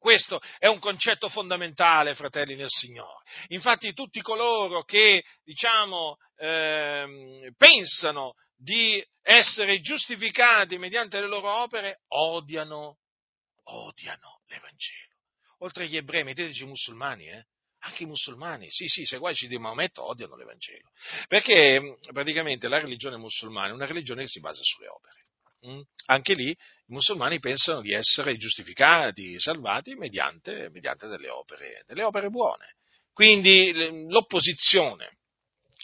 Questo è un concetto fondamentale, fratelli nel Signore. Infatti tutti coloro che, diciamo, eh, pensano di essere giustificati mediante le loro opere, odiano, odiano l'Evangelo. Oltre agli ebrei, metteteci i musulmani, eh? Anche i musulmani, sì, sì, seguaci di Maometto odiano l'Evangelo. Perché praticamente la religione musulmana è una religione che si basa sulle opere. Mm? Anche lì i musulmani pensano di essere giustificati, salvati mediante, mediante delle, opere, delle opere buone. Quindi l'opposizione,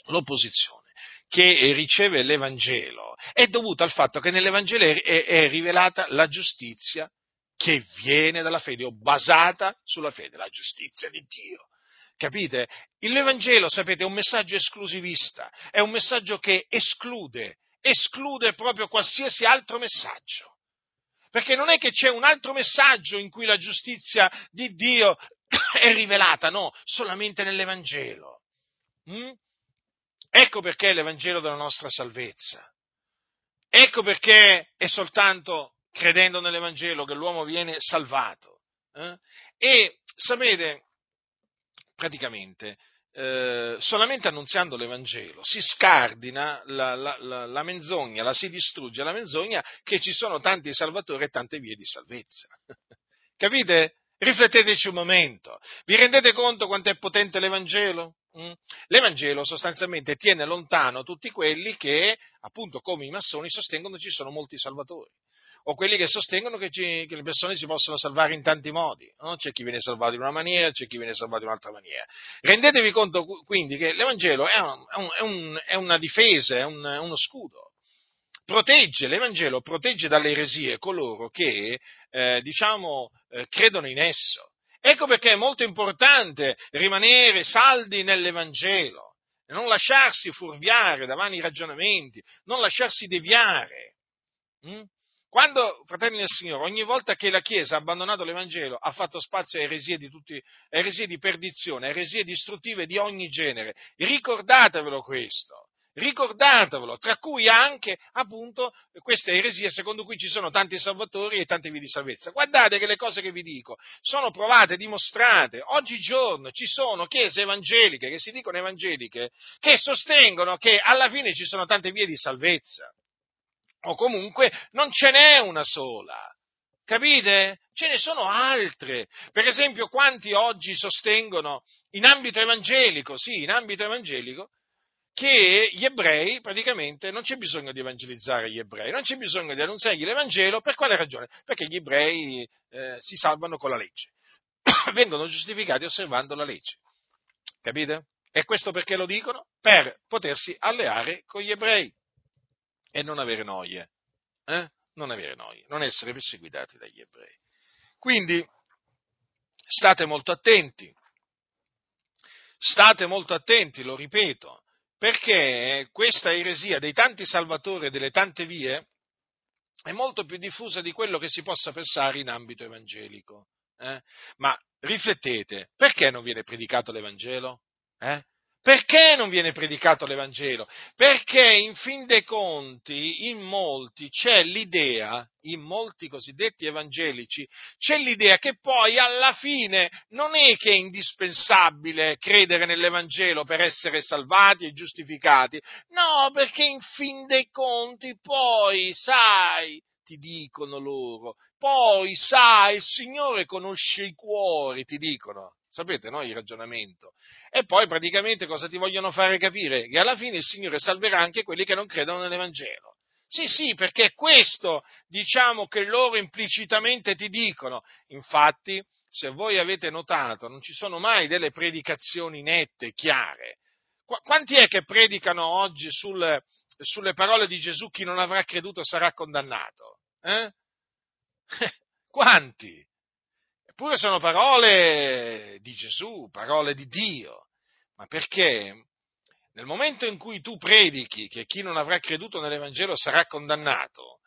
l'opposizione che riceve l'Evangelo è dovuto al fatto che nell'Evangelo è, è rivelata la giustizia che viene dalla fede o basata sulla fede, la giustizia di Dio. Capite? L'Evangelo, sapete, è un messaggio esclusivista, è un messaggio che esclude, esclude proprio qualsiasi altro messaggio. Perché non è che c'è un altro messaggio in cui la giustizia di Dio è rivelata, no, solamente nell'Evangelo. Mm? Ecco perché è l'Evangelo della nostra salvezza. Ecco perché è soltanto credendo nell'Evangelo che l'uomo viene salvato. Eh? E sapete, praticamente, eh, solamente annunziando l'Evangelo si scardina la, la, la, la, menzogna, la si distrugge la menzogna che ci sono tanti salvatori e tante vie di salvezza. Capite? Rifletteteci un momento. Vi rendete conto quanto è potente l'Evangelo? Mm? L'Evangelo sostanzialmente tiene lontano tutti quelli che, appunto come i massoni, sostengono ci sono molti salvatori o quelli che sostengono che, ci, che, le persone si possono salvare in tanti modi. No? C'è chi viene salvato in una maniera, c'è chi viene salvato in un'altra maniera. Rendetevi conto quindi che l'Evangelo è, un, è, un, è una difesa, è, un, è, uno scudo. Protegge, l'Evangelo protegge dalle eresie coloro che, eh, diciamo, eh, credono in esso. Ecco perché è molto importante rimanere saldi nell'Evangelo, non lasciarsi furviare da vani ragionamenti, non lasciarsi deviare. Mm? Quando, fratelli del Signore, ogni volta che la Chiesa ha abbandonato l'Evangelo, ha fatto spazio a eresie di, tutti, eresie di perdizione, eresie distruttive di ogni genere, ricordatevelo questo ricordatevelo, tra cui anche appunto queste eresie secondo cui ci sono tanti salvatori e tante vie di salvezza. Guardate che le cose che vi dico sono provate, dimostrate. Oggigiorno ci sono chiese evangeliche che si dicono evangeliche che sostengono che alla fine ci sono tante vie di salvezza. O comunque non ce n'è una sola. Capite? Ce ne sono altre. Per esempio, quanti oggi sostengono in ambito evangelico, sì, in ambito evangelico, che gli ebrei praticamente non c'è bisogno di evangelizzare gli ebrei, non c'è bisogno di annunziargli l'Evangelo, per quale ragione? Perché gli ebrei eh, si salvano con la legge, vengono giustificati osservando la legge, capite? E questo perché lo dicono? Per potersi alleare con gli ebrei e non avere noie, eh? non avere noie, non essere perseguitati dagli ebrei. Quindi state molto attenti, state molto attenti, lo ripeto, perché questa eresia dei tanti salvatori e delle tante vie è molto più diffusa di quello che si possa pensare in ambito evangelico. Eh? Ma riflettete, perché non viene predicato l'Evangelo? Eh? Perché non viene predicato l'Evangelo? Perché in fin dei conti in molti c'è l'idea, in molti cosiddetti evangelici, c'è l'idea che poi alla fine non è che è indispensabile credere nell'Evangelo per essere salvati e giustificati, no, perché in fin dei conti poi, sai, ti dicono loro, poi sai, il Signore conosce i cuori, ti dicono. Sapete, no? Il ragionamento. E poi praticamente cosa ti vogliono fare capire? Che alla fine il Signore salverà anche quelli che non credono nell'Evangelo. Sì, sì, perché è questo, diciamo, che loro implicitamente ti dicono. Infatti, se voi avete notato, non ci sono mai delle predicazioni nette, chiare. Qu- quanti è che predicano oggi sul, sulle parole di Gesù chi non avrà creduto sarà condannato? Eh? Quanti? Eppure sono parole di Gesù, parole di Dio. Ma perché? Nel momento in cui tu predichi che chi non avrà creduto nell'Evangelo sarà condannato,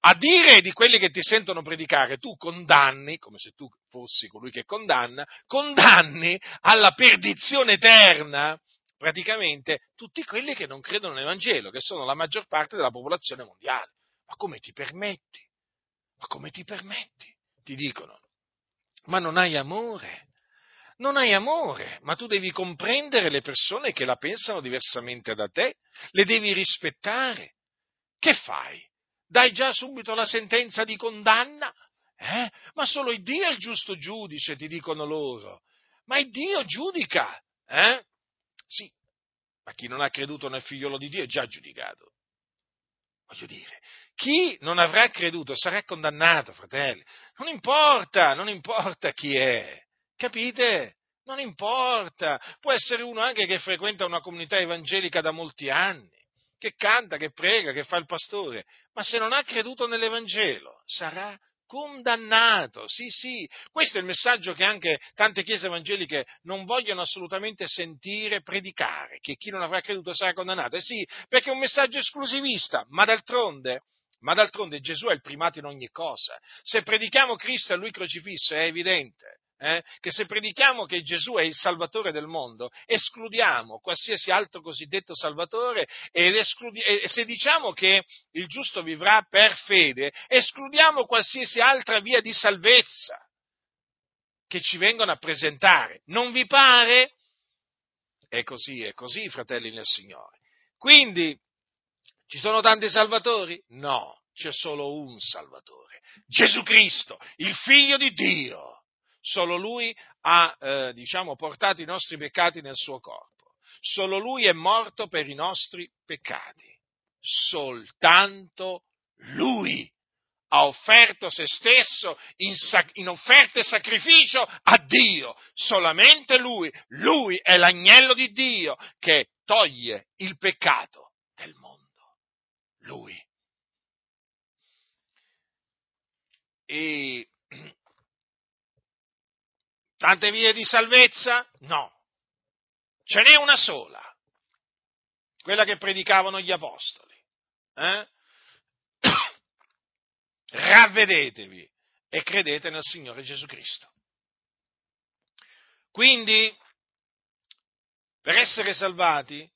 a dire di quelli che ti sentono predicare, tu condanni, come se tu fossi colui che condanna, condanni alla perdizione eterna praticamente tutti quelli che non credono nell'Evangelo, che sono la maggior parte della popolazione mondiale. Ma come ti permetti? Ma come ti permetti? Ti dicono ma non hai amore. Non hai amore, ma tu devi comprendere le persone che la pensano diversamente da te, le devi rispettare. Che fai? Dai già subito la sentenza di condanna? Eh? Ma solo il Dio è il giusto giudice, ti dicono loro. Ma il Dio giudica, eh? Sì, ma chi non ha creduto nel figliolo di Dio è già giudicato. Voglio dire, chi non avrà creduto sarà condannato, fratelli. Non importa, non importa chi è, capite? Non importa. Può essere uno anche che frequenta una comunità evangelica da molti anni. che canta, che prega, che fa il pastore, ma se non ha creduto nell'Evangelo sarà condannato. Sì, sì, questo è il messaggio che anche tante chiese evangeliche non vogliono assolutamente sentire predicare, che chi non avrà creduto sarà condannato. Eh sì, perché è un messaggio esclusivista, ma d'altronde ma d'altronde Gesù è il primato in ogni cosa. Se predichiamo Cristo e Lui crocifisso è evidente eh, che se predichiamo che Gesù è il Salvatore del mondo, escludiamo qualsiasi altro cosiddetto Salvatore escludi- e se diciamo che il giusto vivrà per fede, escludiamo qualsiasi altra via di salvezza che ci vengono a presentare. Non vi pare? È così, è così, fratelli nel Signore. Quindi, ci sono tanti salvatori? No, c'è solo un Salvatore, Gesù Cristo, il Figlio di Dio Solo Lui ha, eh, diciamo, portato i nostri peccati nel suo corpo. Solo Lui è morto per i nostri peccati. Soltanto Lui ha offerto se stesso in, sac- in offerta e sacrificio a Dio. Solamente Lui. Lui è l'agnello di Dio che toglie il peccato del mondo. Lui. E Tante vie di salvezza? No. Ce n'è una sola, quella che predicavano gli apostoli. Eh? Ravvedetevi e credete nel Signore Gesù Cristo. Quindi, per essere salvati,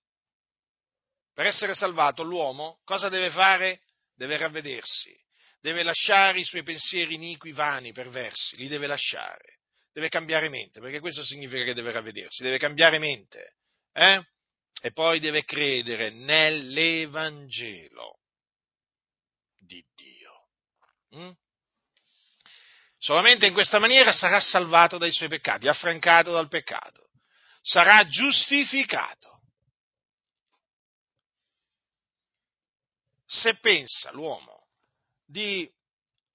per essere salvato l'uomo cosa deve fare? Deve ravvedersi, deve lasciare i suoi pensieri iniqui, vani, perversi, li deve lasciare deve cambiare mente, perché questo significa che deve ravvedersi, deve cambiare mente, eh? E poi deve credere nell'Evangelo di Dio. Mm? Solamente in questa maniera sarà salvato dai suoi peccati, affrancato dal peccato, sarà giustificato. Se pensa l'uomo di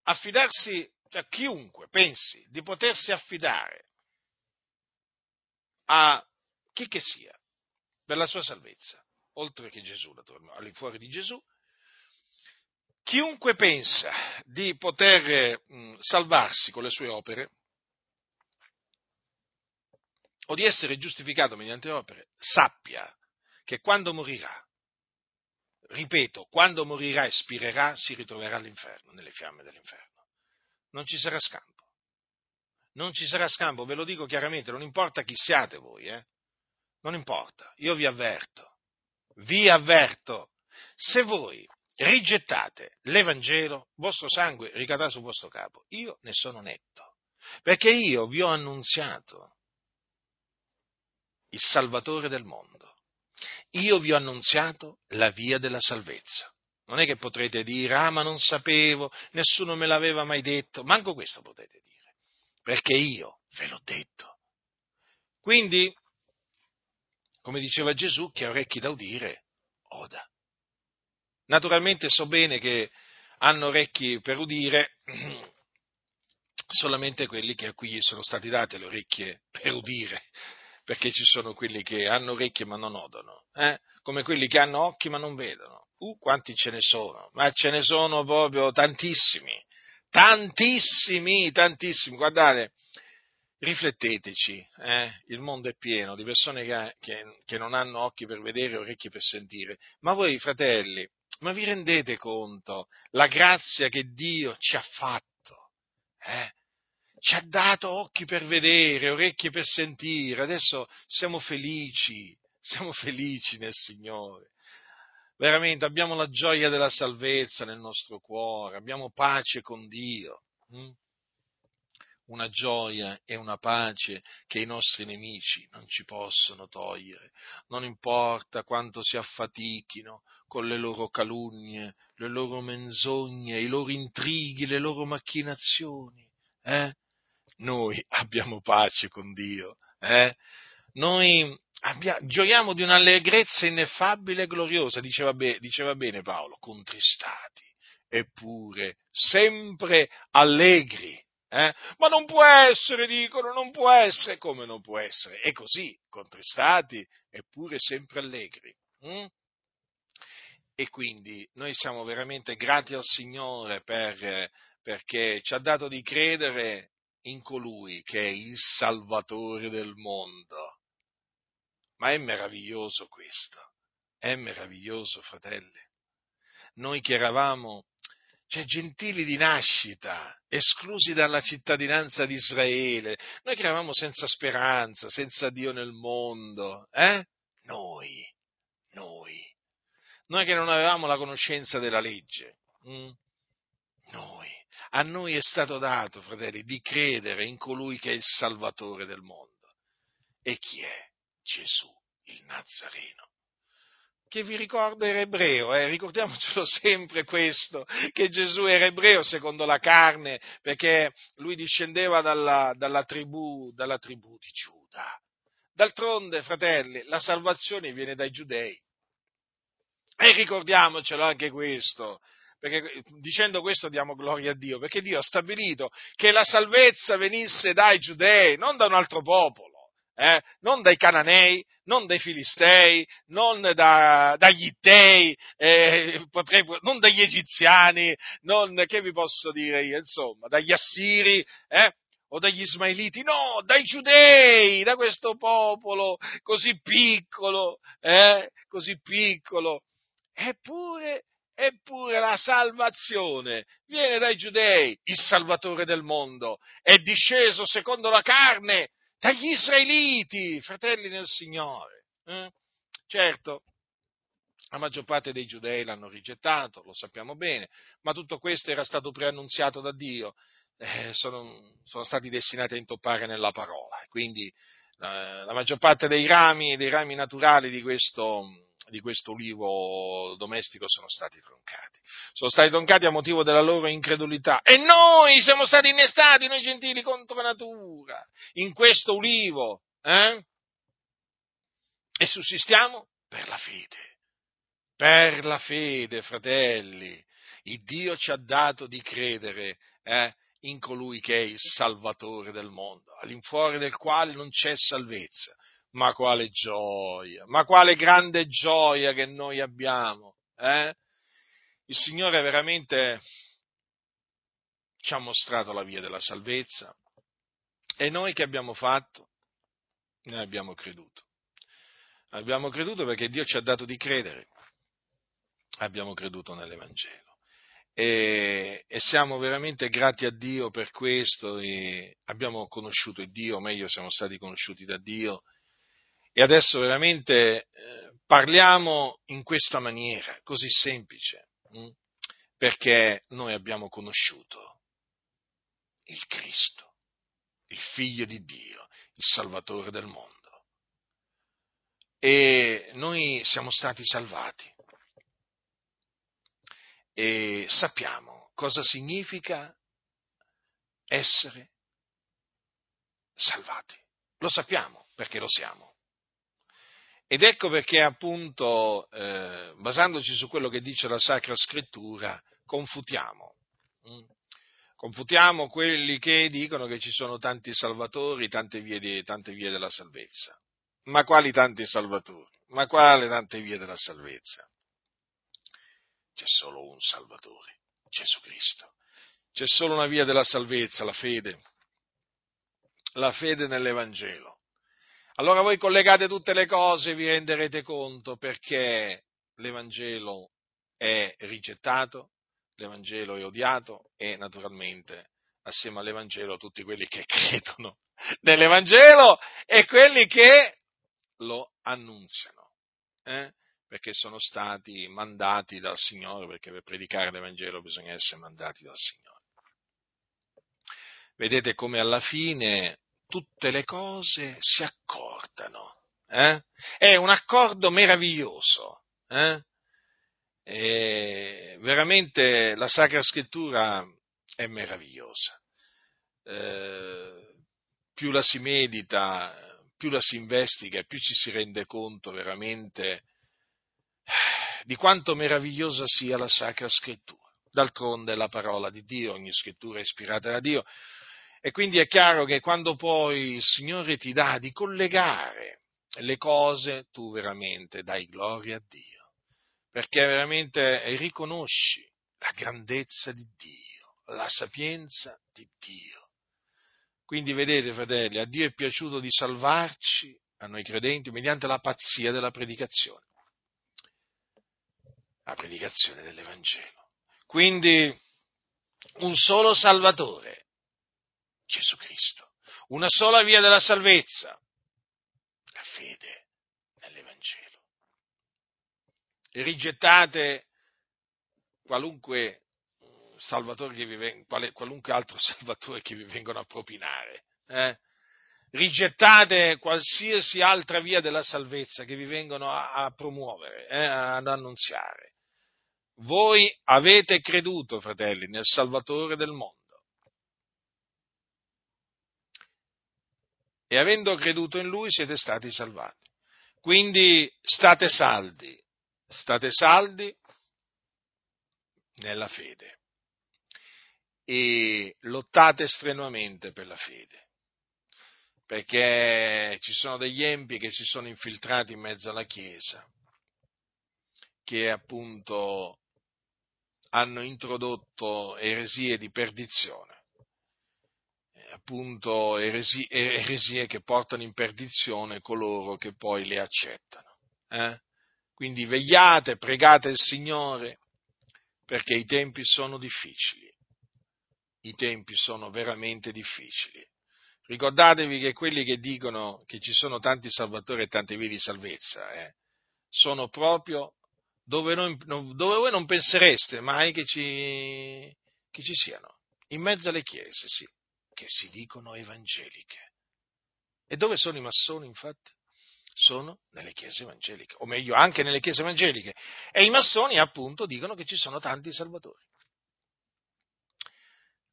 affidarsi cioè chiunque pensi di potersi affidare a chi che sia per la sua salvezza, oltre che Gesù, all'infuori di Gesù, chiunque pensa di poter salvarsi con le sue opere o di essere giustificato mediante opere, sappia che quando morirà, ripeto, quando morirà e spirerà, si ritroverà all'inferno, nelle fiamme dell'inferno non ci sarà scampo. Non ci sarà scampo, ve lo dico chiaramente, non importa chi siate voi, eh? non importa, io vi avverto, vi avverto, se voi rigettate l'Evangelo, vostro sangue ricadrà sul vostro capo, io ne sono netto, perché io vi ho annunziato il Salvatore del mondo, io vi ho annunziato la via della salvezza. Non è che potrete dire, ah ma non sapevo, nessuno me l'aveva mai detto, manco questo potete dire, perché io ve l'ho detto. Quindi, come diceva Gesù, chi ha orecchi da udire, oda. Naturalmente so bene che hanno orecchi per udire solamente quelli che a cui sono stati date le orecchie per udire, perché ci sono quelli che hanno orecchie ma non odono, eh? come quelli che hanno occhi ma non vedono. Uh, quanti ce ne sono? Ma ce ne sono proprio tantissimi, tantissimi, tantissimi. Guardate, rifletteteci, eh? il mondo è pieno di persone che, che, che non hanno occhi per vedere, orecchi per sentire. Ma voi, fratelli, ma vi rendete conto la grazia che Dio ci ha fatto? Eh? Ci ha dato occhi per vedere, orecchie per sentire, adesso siamo felici, siamo felici nel Signore. Veramente abbiamo la gioia della salvezza nel nostro cuore, abbiamo pace con Dio. Hm? Una gioia e una pace che i nostri nemici non ci possono togliere. Non importa quanto si affatichino con le loro calunnie, le loro menzogne, i loro intrighi, le loro macchinazioni. Eh? Noi abbiamo pace con Dio, eh? noi abbia, gioiamo di un'allegrezza ineffabile e gloriosa, diceva, be, diceva bene Paolo, contristati, eppure sempre allegri. Eh? Ma non può essere, dicono, non può essere, come non può essere? È così, contristati, eppure sempre allegri. Mm? E quindi noi siamo veramente grati al Signore per, perché ci ha dato di credere in colui che è il Salvatore del mondo. Ma è meraviglioso questo, è meraviglioso, fratelli. Noi che eravamo cioè gentili di nascita, esclusi dalla cittadinanza di Israele, noi che eravamo senza speranza, senza Dio nel mondo, eh? Noi, noi, noi che non avevamo la conoscenza della legge, hm? noi, a noi è stato dato, fratelli, di credere in colui che è il Salvatore del mondo. E chi è? Gesù, il Nazareno che vi ricordo era ebreo, eh? ricordiamocelo sempre questo, che Gesù era ebreo secondo la carne, perché lui discendeva dalla, dalla, tribù, dalla tribù di Giuda. D'altronde, fratelli, la salvazione viene dai giudei. E ricordiamocelo anche questo, perché dicendo questo diamo gloria a Dio, perché Dio ha stabilito che la salvezza venisse dai giudei, non da un altro popolo eh? non dai cananei, non dai filistei, non da, dagli ittei, eh, potrei, non dagli egiziani, non, che vi posso dire io, insomma, dagli assiri, eh? o dagli ismailiti, no, dai giudei, da questo popolo così piccolo, eh? così piccolo. Eppure, eppure la salvazione viene dai giudei, il Salvatore del mondo, è disceso secondo la carne dagli israeliti, fratelli nel Signore. Eh? Certo, la maggior parte dei giudei l'hanno rigettato, lo sappiamo bene, ma tutto questo era stato preannunziato da Dio, eh, sono, sono, stati destinati a intoppare nella parola. Quindi eh, la maggior parte dei rami, dei rami naturali di questo, di questo ulivo domestico sono stati troncati. Sono stati troncati a motivo della loro incredulità. E noi siamo stati innestati, noi gentili, contro natura, in questo ulivo. Eh? E sussistiamo per la fede. Per la fede, fratelli. Il Dio ci ha dato di credere eh, in colui che è il Salvatore del mondo, all'infuori del quale non c'è salvezza ma quale gioia, ma quale grande gioia che noi abbiamo. Eh? Il Signore veramente ci ha mostrato la via della salvezza e noi che abbiamo fatto? Noi abbiamo creduto. Abbiamo creduto perché Dio ci ha dato di credere. Abbiamo creduto nell'Evangelo. E, e, siamo veramente grati a Dio per questo e abbiamo conosciuto Dio, o meglio siamo stati conosciuti da Dio e adesso veramente eh, parliamo in questa maniera, così semplice, mh? Hm? perché noi abbiamo conosciuto il Cristo, il Figlio di Dio, il Salvatore del mondo. E noi siamo stati salvati. E sappiamo cosa significa essere salvati. Lo sappiamo perché lo siamo. Ed ecco perché appunto, eh, basandoci su quello che dice la Sacra Scrittura, confutiamo. Mm? Confutiamo quelli che dicono che ci sono tanti salvatori, tante vie, di, tante vie della salvezza. Ma quali tanti salvatori? Ma quali tante vie della salvezza? C'è solo un Salvatore, Gesù Cristo. C'è solo una via della salvezza, la fede. La fede nell'Evangelo. Allora voi collegate tutte le cose e vi renderete conto perché l'Evangelo è rigettato, l'Evangelo è odiato e naturalmente assieme all'Evangelo tutti quelli che credono nell'Evangelo e quelli che lo annunziano, eh? perché sono stati mandati dal Signore, perché per predicare l'Evangelo bisogna essere mandati dal Signore. Vedete come alla fine tutte le cose si accordano. Eh? È un accordo meraviglioso. Eh? veramente la Sacra Scrittura è meravigliosa. Eh, più la si medita, più la si investiga, più ci si rende conto veramente di quanto meravigliosa sia la Sacra Scrittura. D'altronde la parola di Dio, ogni scrittura è ispirata da Dio, e quindi è chiaro che quando poi il Signore ti dà di collegare le cose, tu veramente dai gloria a Dio, perché veramente riconosci la grandezza di Dio, la sapienza di Dio. Quindi vedete, fratelli, a Dio è piaciuto di salvarci, a noi credenti, mediante la pazzia della predicazione. La predicazione dell'Evangelo. Quindi un solo Salvatore, Gesù Cristo. Una sola via della salvezza, la fede nell'Evangelo. Rigettate qualunque vi, qualunque altro salvatore che vi vengono a propinare. Eh? Rigettate qualsiasi altra via della salvezza che vi vengono a, a promuovere, eh? ad annunziare. Voi avete creduto, fratelli, nel Salvatore del mondo. E avendo creduto in Lui siete stati salvati. Quindi state saldi, state saldi nella fede. E lottate strenuamente per la fede, perché ci sono degli empi che si sono infiltrati in mezzo alla Chiesa, che appunto hanno introdotto eresie di perdizione, appunto eresie, eresie che portano in perdizione coloro che poi le accettano. Eh? Quindi vegliate, pregate il Signore, perché i tempi sono difficili. I tempi sono veramente difficili. Ricordatevi che quelli che dicono che ci sono tanti salvatori e tante vie di salvezza, eh, sono proprio dove, noi, dove voi non pensereste mai che ci, che ci siano, in mezzo alle chiese, sì, che si dicono evangeliche. E dove sono i massoni, infatti? Sono nelle chiese evangeliche, o meglio, anche nelle chiese evangeliche. E i massoni, appunto, dicono che ci sono tanti salvatori.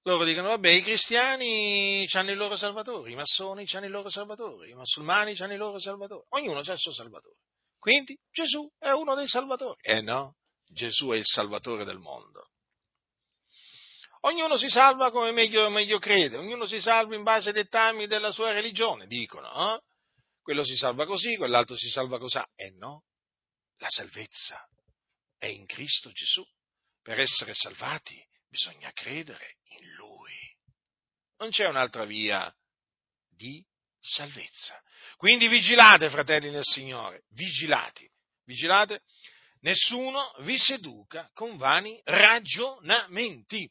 Loro dicono, vabbè, i cristiani hanno i loro salvatori, i massoni hanno i loro salvatori, i musulmani hanno i loro salvatori, ognuno ha il suo salvatore. Quindi Gesù è uno dei salvatori. Eh no, Gesù è il salvatore del mondo. Ognuno si salva come meglio, meglio crede, ognuno si salva in base ai dettami della sua religione, dicono. Eh? Quello si salva così, quell'altro si salva così. Eh no, la salvezza è in Cristo Gesù. Per essere salvati bisogna credere in Lui. Non c'è un'altra via di salvezza. Quindi vigilate, fratelli nel Signore, vigilate, vigilate, nessuno vi seduca con vani ragionamenti.